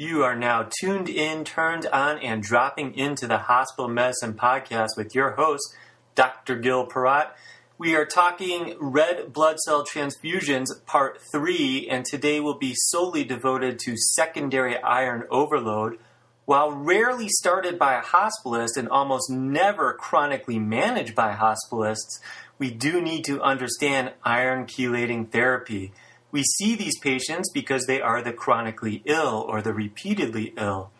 You are now tuned in, turned on, and dropping into the Hospital Medicine Podcast with your host, Dr. Gil Perrott. We are talking red blood cell transfusions, part three, and today will be solely devoted to secondary iron overload. While rarely started by a hospitalist and almost never chronically managed by hospitalists, we do need to understand iron chelating therapy. We see these patients because they are the chronically ill or the repeatedly ill.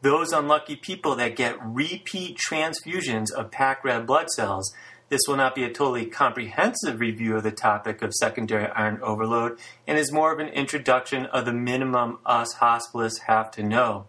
Those unlucky people that get repeat transfusions of packed red blood cells this will not be a totally comprehensive review of the topic of secondary iron overload and is more of an introduction of the minimum us hospitalists have to know.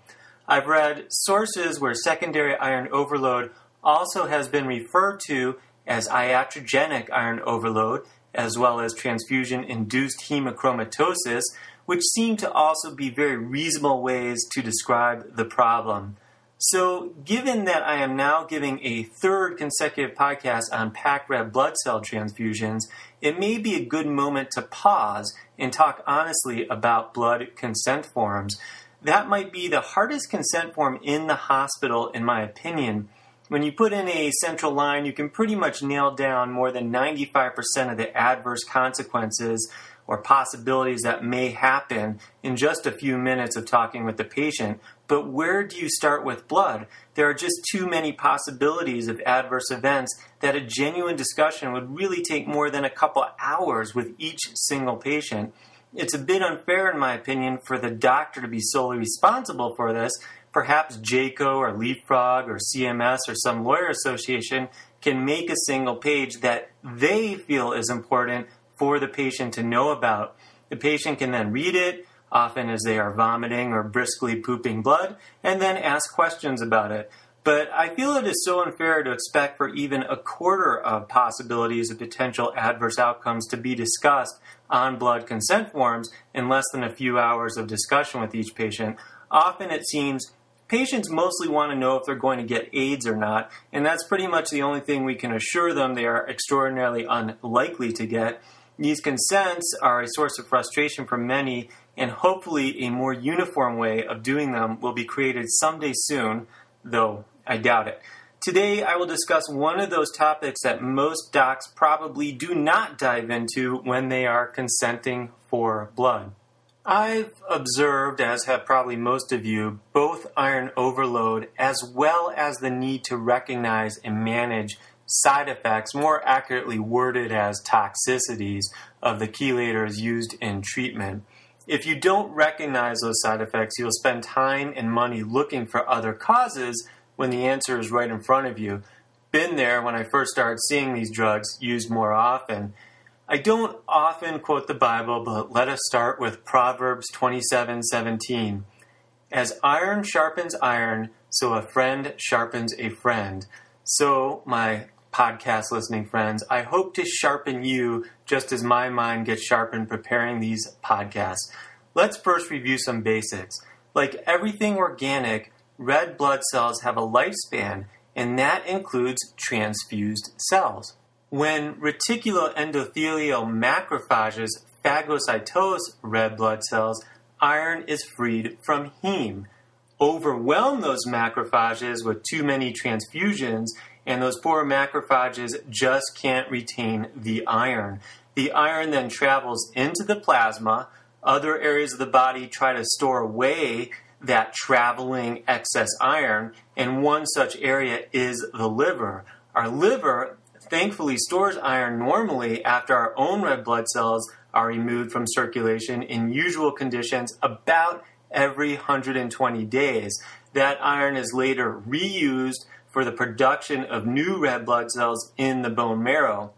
I've read sources where secondary iron overload also has been referred to as iatrogenic iron overload, as well as transfusion induced hemochromatosis, which seem to also be very reasonable ways to describe the problem. So, given that I am now giving a third consecutive podcast on packed red blood cell transfusions, it may be a good moment to pause and talk honestly about blood consent forms. That might be the hardest consent form in the hospital, in my opinion. When you put in a central line, you can pretty much nail down more than 95% of the adverse consequences or possibilities that may happen in just a few minutes of talking with the patient. But where do you start with blood? There are just too many possibilities of adverse events that a genuine discussion would really take more than a couple hours with each single patient. It's a bit unfair, in my opinion, for the doctor to be solely responsible for this. Perhaps JCAHO or Leapfrog or CMS or some lawyer association can make a single page that they feel is important for the patient to know about. The patient can then read it, often as they are vomiting or briskly pooping blood, and then ask questions about it. But I feel it is so unfair to expect for even a quarter of possibilities of potential adverse outcomes to be discussed on blood consent forms in less than a few hours of discussion with each patient. Often it seems patients mostly want to know if they're going to get AIDS or not, and that's pretty much the only thing we can assure them they are extraordinarily unlikely to get. These consents are a source of frustration for many, and hopefully, a more uniform way of doing them will be created someday soon, though I doubt it. Today, I will discuss one of those topics that most docs probably do not dive into when they are consenting for blood. I've observed, as have probably most of you, both iron overload as well as the need to recognize and manage side effects, more accurately worded as toxicities, of the chelators used in treatment. If you don't recognize those side effects, you'll spend time and money looking for other causes when the answer is right in front of you. Been there when I first started seeing these drugs used more often. I don't often quote the Bible, but let us start with Proverbs 27:17. As iron sharpens iron, so a friend sharpens a friend. So, my podcast listening friends. I hope to sharpen you just as my mind gets sharpened preparing these podcasts. Let's first review some basics. Like everything organic, red blood cells have a lifespan, and that includes transfused cells. When reticuloendothelial macrophages phagocytose red blood cells, iron is freed from heme. Overwhelm those macrophages with too many transfusions, and those poor macrophages just can't retain the iron. The iron then travels into the plasma. Other areas of the body try to store away that traveling excess iron, and one such area is the liver. Our liver thankfully stores iron normally after our own red blood cells are removed from circulation in usual conditions about every 120 days. That iron is later reused for the production of new red blood cells in the bone marrow.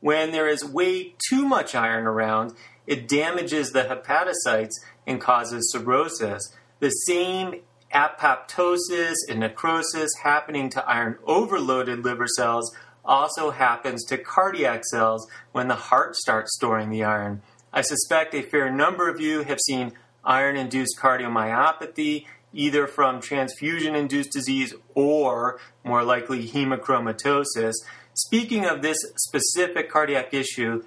When there is way too much iron around, it damages the hepatocytes and causes cirrhosis. The same apoptosis and necrosis happening to iron overloaded liver cells also happens to cardiac cells when the heart starts storing the iron. I suspect a fair number of you have seen iron induced cardiomyopathy either from transfusion induced disease or, more likely, hemochromatosis. Speaking of this specific cardiac issue,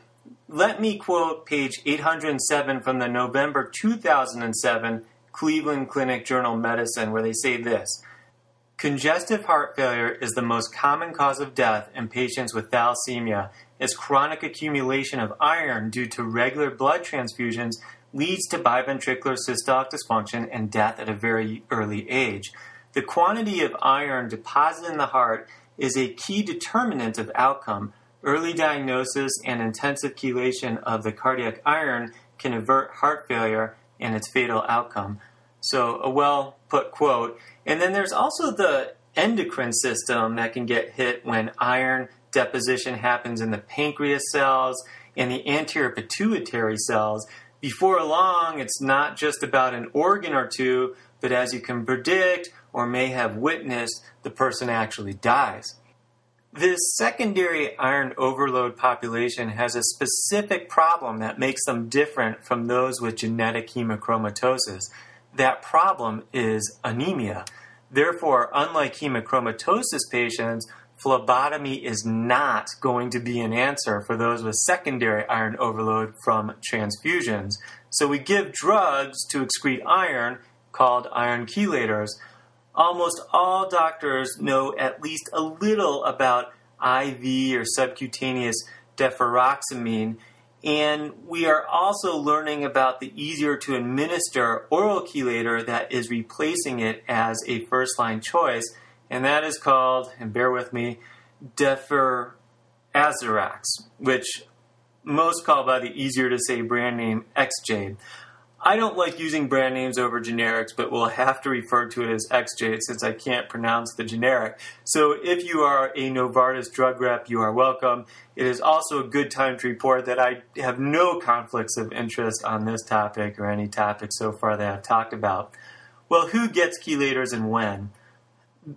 let me quote page 807 from the November 2007 Cleveland Clinic Journal of Medicine, where they say this Congestive heart failure is the most common cause of death in patients with thalassemia, as chronic accumulation of iron due to regular blood transfusions leads to biventricular systolic dysfunction and death at a very early age. The quantity of iron deposited in the heart is a key determinant of outcome. Early diagnosis and intensive chelation of the cardiac iron can avert heart failure and its fatal outcome. So, a well put quote. And then there's also the endocrine system that can get hit when iron deposition happens in the pancreas cells and the anterior pituitary cells. Before long, it's not just about an organ or two, but as you can predict or may have witnessed, the person actually dies. This secondary iron overload population has a specific problem that makes them different from those with genetic hemochromatosis. That problem is anemia. Therefore, unlike hemochromatosis patients, phlebotomy is not going to be an answer for those with secondary iron overload from transfusions. So we give drugs to excrete iron called iron chelators almost all doctors know at least a little about IV or subcutaneous deferoxamine. And we are also learning about the easier to administer oral chelator that is replacing it as a first line choice. And that is called, and bear with me, Defer which most call by the easier to say brand name Exjade. I don't like using brand names over generics, but we'll have to refer to it as Exjade since I can't pronounce the generic. So if you are a Novartis drug rep, you are welcome. It is also a good time to report that I have no conflicts of interest on this topic or any topic so far that I've talked about. Well, who gets chelators and when?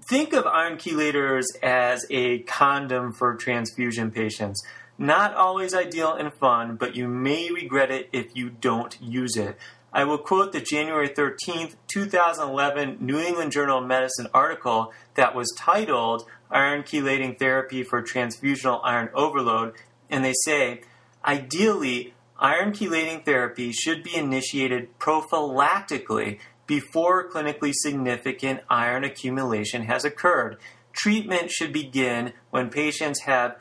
Think of iron chelators as a condom for transfusion patients. Not always ideal and fun, but you may regret it if you don't use it. I will quote the January 13th, 2011 New England Journal of Medicine article that was titled Iron Chelating Therapy for Transfusional Iron Overload, and they say, ideally, iron chelating therapy should be initiated prophylactically before clinically significant iron accumulation has occurred. Treatment should begin when patients have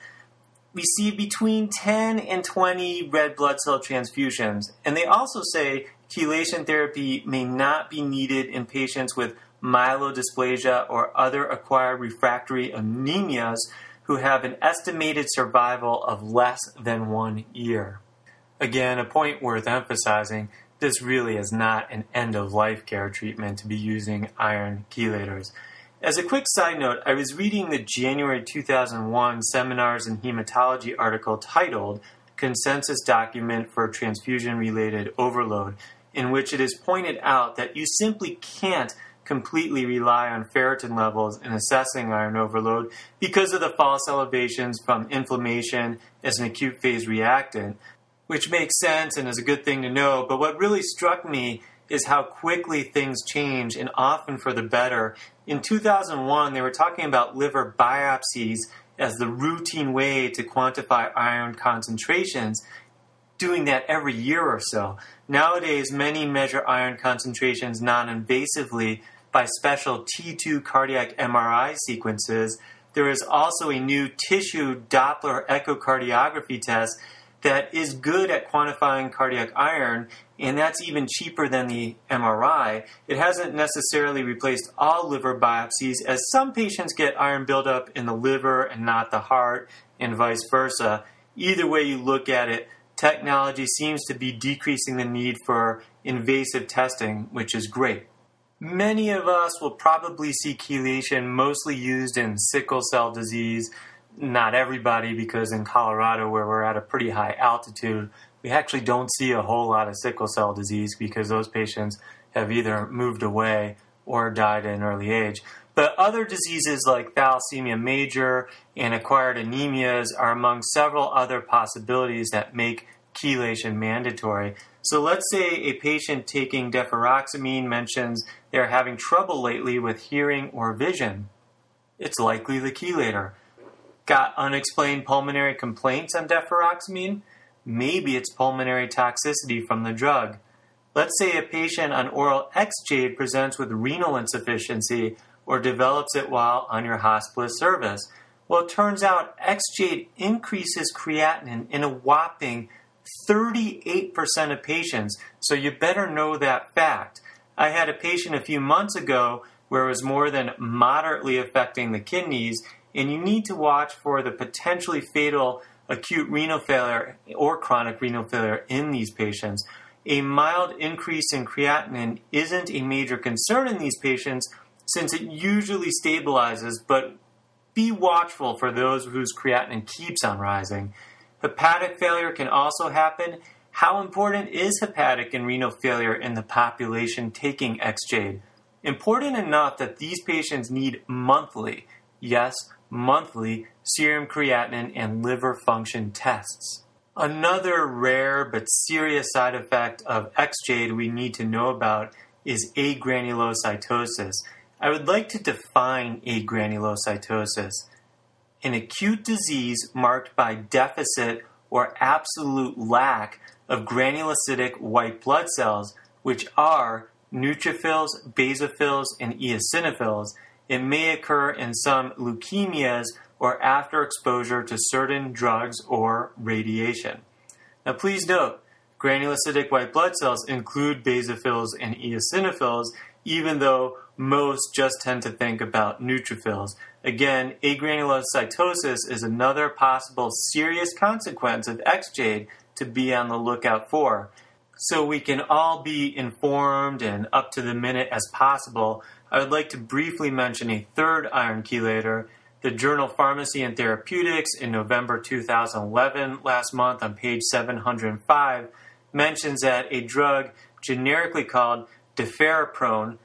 received between 10 and 20 red blood cell transfusions. And they also say chelation therapy may not be needed in patients with myelodysplasia or other acquired refractory anemias who have an estimated survival of less than one year. Again, a point worth emphasizing this really is not an end of life care treatment to be using iron chelators. As a quick side note, I was reading the January 2001 Seminars in Hematology article titled Consensus Document for Transfusion Related Overload in which it is pointed out that you simply can't completely rely on ferritin levels in assessing iron overload because of the false elevations from inflammation as an acute phase reactant, which makes sense and is a good thing to know. But what really struck me is how quickly things change and often for the better. In 2001, they were talking about liver biopsies as the routine way to quantify iron concentrations, doing that every year or so. Nowadays, many measure iron concentrations non invasively by special T2 cardiac MRI sequences. There is also a new tissue Doppler echocardiography test that is good at quantifying cardiac iron, and that's even cheaper than the MRI. It hasn't necessarily replaced all liver biopsies, as some patients get iron buildup in the liver and not the heart, and vice versa. Either way you look at it, technology seems to be decreasing the need for invasive testing, which is great. Many of us will probably see chelation mostly used in sickle cell disease. Not everybody, because in Colorado, where we're at a pretty high altitude, we actually don't see a whole lot of sickle cell disease because those patients have either moved away or died at an early age. But other diseases like thalassemia major and acquired anemias are among several other possibilities that make chelation mandatory. So let's say a patient taking deferoxamine mentions they're having trouble lately with hearing or vision. It's likely the chelator. Got unexplained pulmonary complaints on deferoxamine? Maybe it's pulmonary toxicity from the drug. Let's say a patient on oral Exjade presents with renal insufficiency or develops it while on your hospice service. Well, it turns out Exjade increases creatinine in a whopping 38% of patients, so you better know that fact. I had a patient a few months ago where it was more than moderately affecting the kidneys, and you need to watch for the potentially fatal acute renal failure or chronic renal failure in these patients. A mild increase in creatinine isn't a major concern in these patients since it usually stabilizes, but be watchful for those whose creatinine keeps on rising. Hepatic failure can also happen. How important is hepatic and renal failure in the population taking Exjade? Important enough that these patients need monthly, yes, monthly serum creatinine and liver function tests. Another rare but serious side effect of Exjade we need to know about is agranulocytosis. I would like to define agranulocytosis an acute disease marked by deficit or absolute lack of granulocytic white blood cells, which are neutrophils, basophils, and eosinophils. It may occur in some leukemias or after exposure to certain drugs or radiation. Now, please note, granulocytic white blood cells include basophils and eosinophils, even though most just tend to think about neutrophils. Again, agranulocytosis is another possible serious consequence of Exjade to be on the lookout for. So we can all be informed and up to the minute as possible. I would like to briefly mention a third iron chelator. The journal Pharmacy and Therapeutics in November 2011, last month on page 705, mentions that a drug generically called deferiprone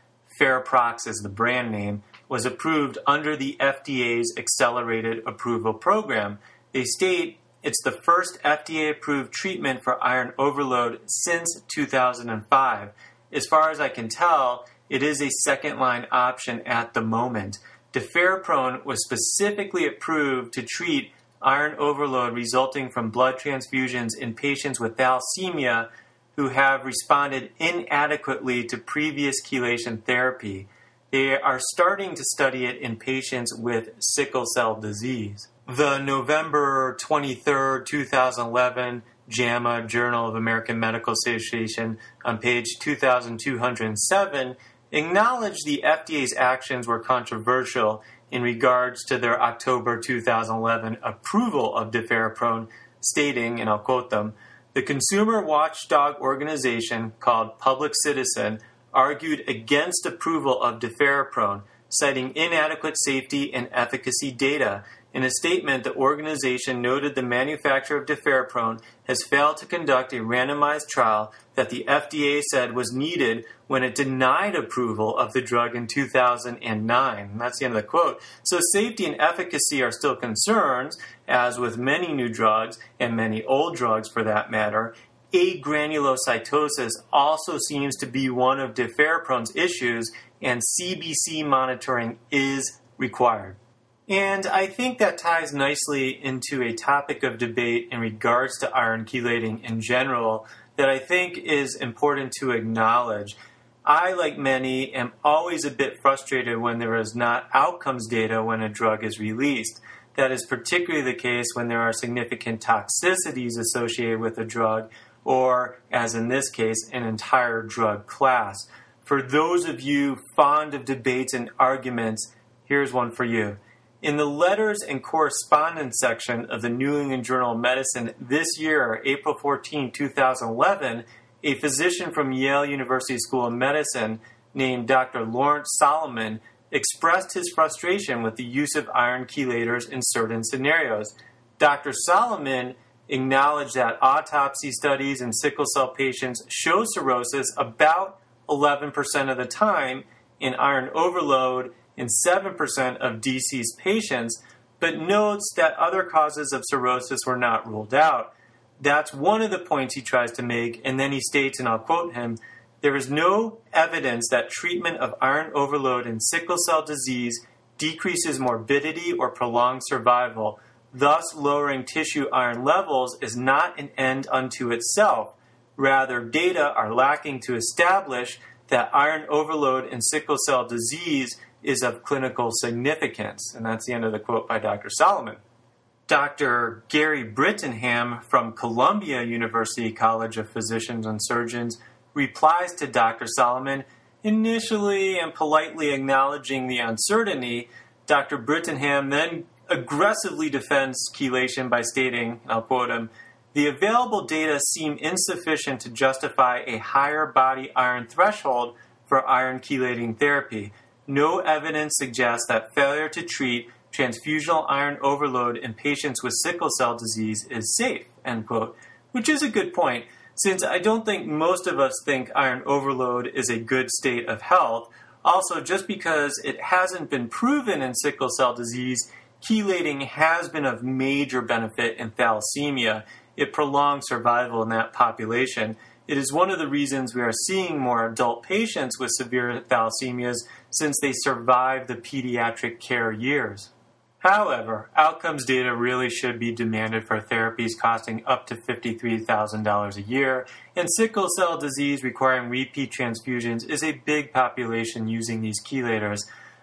Ferriprox as the brand name, was approved under the FDA's Accelerated Approval Program. They state it's the first FDA approved treatment for iron overload since 2005. As far as I can tell, it is a second line option at the moment. Deferiprone was specifically approved to treat iron overload resulting from blood transfusions in patients with thalassemia who have responded inadequately to previous chelation therapy. They are starting to study it in patients with sickle cell disease. The November 23, 2011 JAMA Journal of American Medical Association on page 2207 acknowledged the FDA's actions were controversial in regards to their October 2011 approval of deferiprone, stating, and I'll quote them, the consumer watchdog organization called Public Citizen argued against approval of deferiprone, citing inadequate safety and efficacy data in a statement, the organization noted the manufacturer of deferiprone has failed to conduct a randomized trial that the FDA said was needed when it denied approval of the drug in 2009. That's the end of the quote. So, safety and efficacy are still concerns, as with many new drugs and many old drugs for that matter. Agranulocytosis also seems to be one of deferiprone's issues, and CBC monitoring is required. And I think that ties nicely into a topic of debate in regards to iron chelating in general that I think is important to acknowledge. I, like many, am always a bit frustrated when there is not outcomes data when a drug is released. That is particularly the case when there are significant toxicities associated with a drug, or, as in this case, an entire drug class. For those of you fond of debates and arguments, here's one for you. In the letters and correspondence section of the New England Journal of Medicine this year, April 14, 2011, a physician from Yale University School of Medicine named Dr. Lawrence Solomon expressed his frustration with the use of iron chelators in certain scenarios. Dr. Solomon acknowledged that autopsy studies in sickle cell patients show cirrhosis about 11% of the time in iron overload in 7% of DC's patients, but notes that other causes of cirrhosis were not ruled out. That's one of the points he tries to make, and then he states, and I'll quote him there is no evidence that treatment of iron overload in sickle cell disease decreases morbidity or prolongs survival. Thus, lowering tissue iron levels is not an end unto itself. Rather, data are lacking to establish that iron overload in sickle cell disease is of clinical significance. And that's the end of the quote by Dr. Solomon. Dr. Gary Brittenham from Columbia University College of Physicians and Surgeons replies to Dr. Solomon, initially and politely acknowledging the uncertainty. Dr. Brittenham then aggressively defends chelation by stating, I'll quote him, the available data seem insufficient to justify a higher body iron threshold for iron chelating therapy. No evidence suggests that failure to treat transfusional iron overload in patients with sickle cell disease is safe, end quote, which is a good point, since I don't think most of us think iron overload is a good state of health. Also, just because it hasn't been proven in sickle cell disease, chelating has been of major benefit in thalassemia. It prolongs survival in that population. It is one of the reasons we are seeing more adult patients with severe thalassemias since they survive the pediatric care years. However, outcomes data really should be demanded for therapies costing up to $53,000 a year, and sickle cell disease requiring repeat transfusions is a big population using these chelators.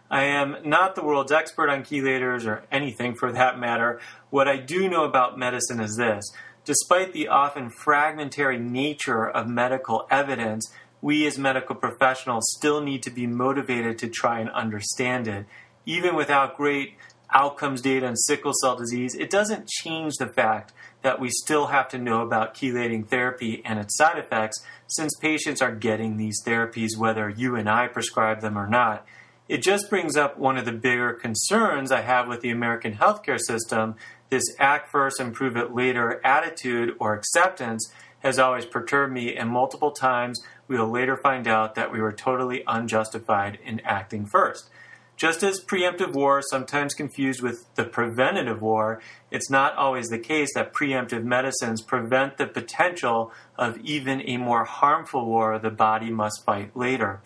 I am not the world's expert on chelators or anything for that matter. What I do know about medicine is this. Despite the often fragmentary nature of medical evidence, we as medical professionals still need to be motivated to try and understand it. Even without great outcomes data on sickle cell disease, it doesn't change the fact that we still have to know about chelating therapy and its side effects since patients are getting these therapies whether you and I prescribe them or not. It just brings up one of the bigger concerns I have with the American healthcare system. This act first, improve it later attitude or acceptance has always perturbed me, and multiple times we will later find out that we were totally unjustified in acting first. Just as preemptive war is sometimes confused with the preventative war, it's not always the case that preemptive medicines prevent the potential of even a more harmful war the body must fight later.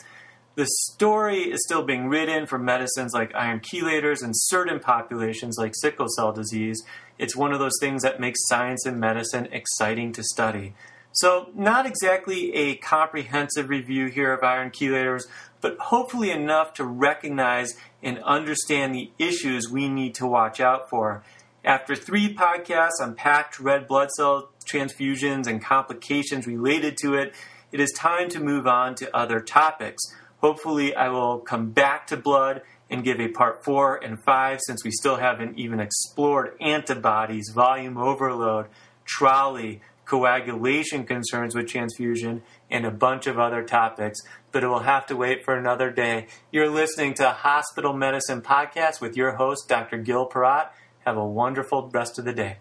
The story is still being written for medicines like iron chelators and certain populations like sickle cell disease. It's one of those things that makes science and medicine exciting to study. So, not exactly a comprehensive review here of iron chelators, but hopefully enough to recognize and understand the issues we need to watch out for. After three podcasts on packed red blood cell transfusions and complications related to it, it is time to move on to other topics. Hopefully, I will come back to blood and give a part four and five since we still haven't even explored antibodies, volume overload, TRALI, coagulation concerns with transfusion, and a bunch of other topics, but it will have to wait for another day. You're listening to Hospital Medicine Podcast with your host, Dr. Gil Parat. Have a wonderful rest of the day.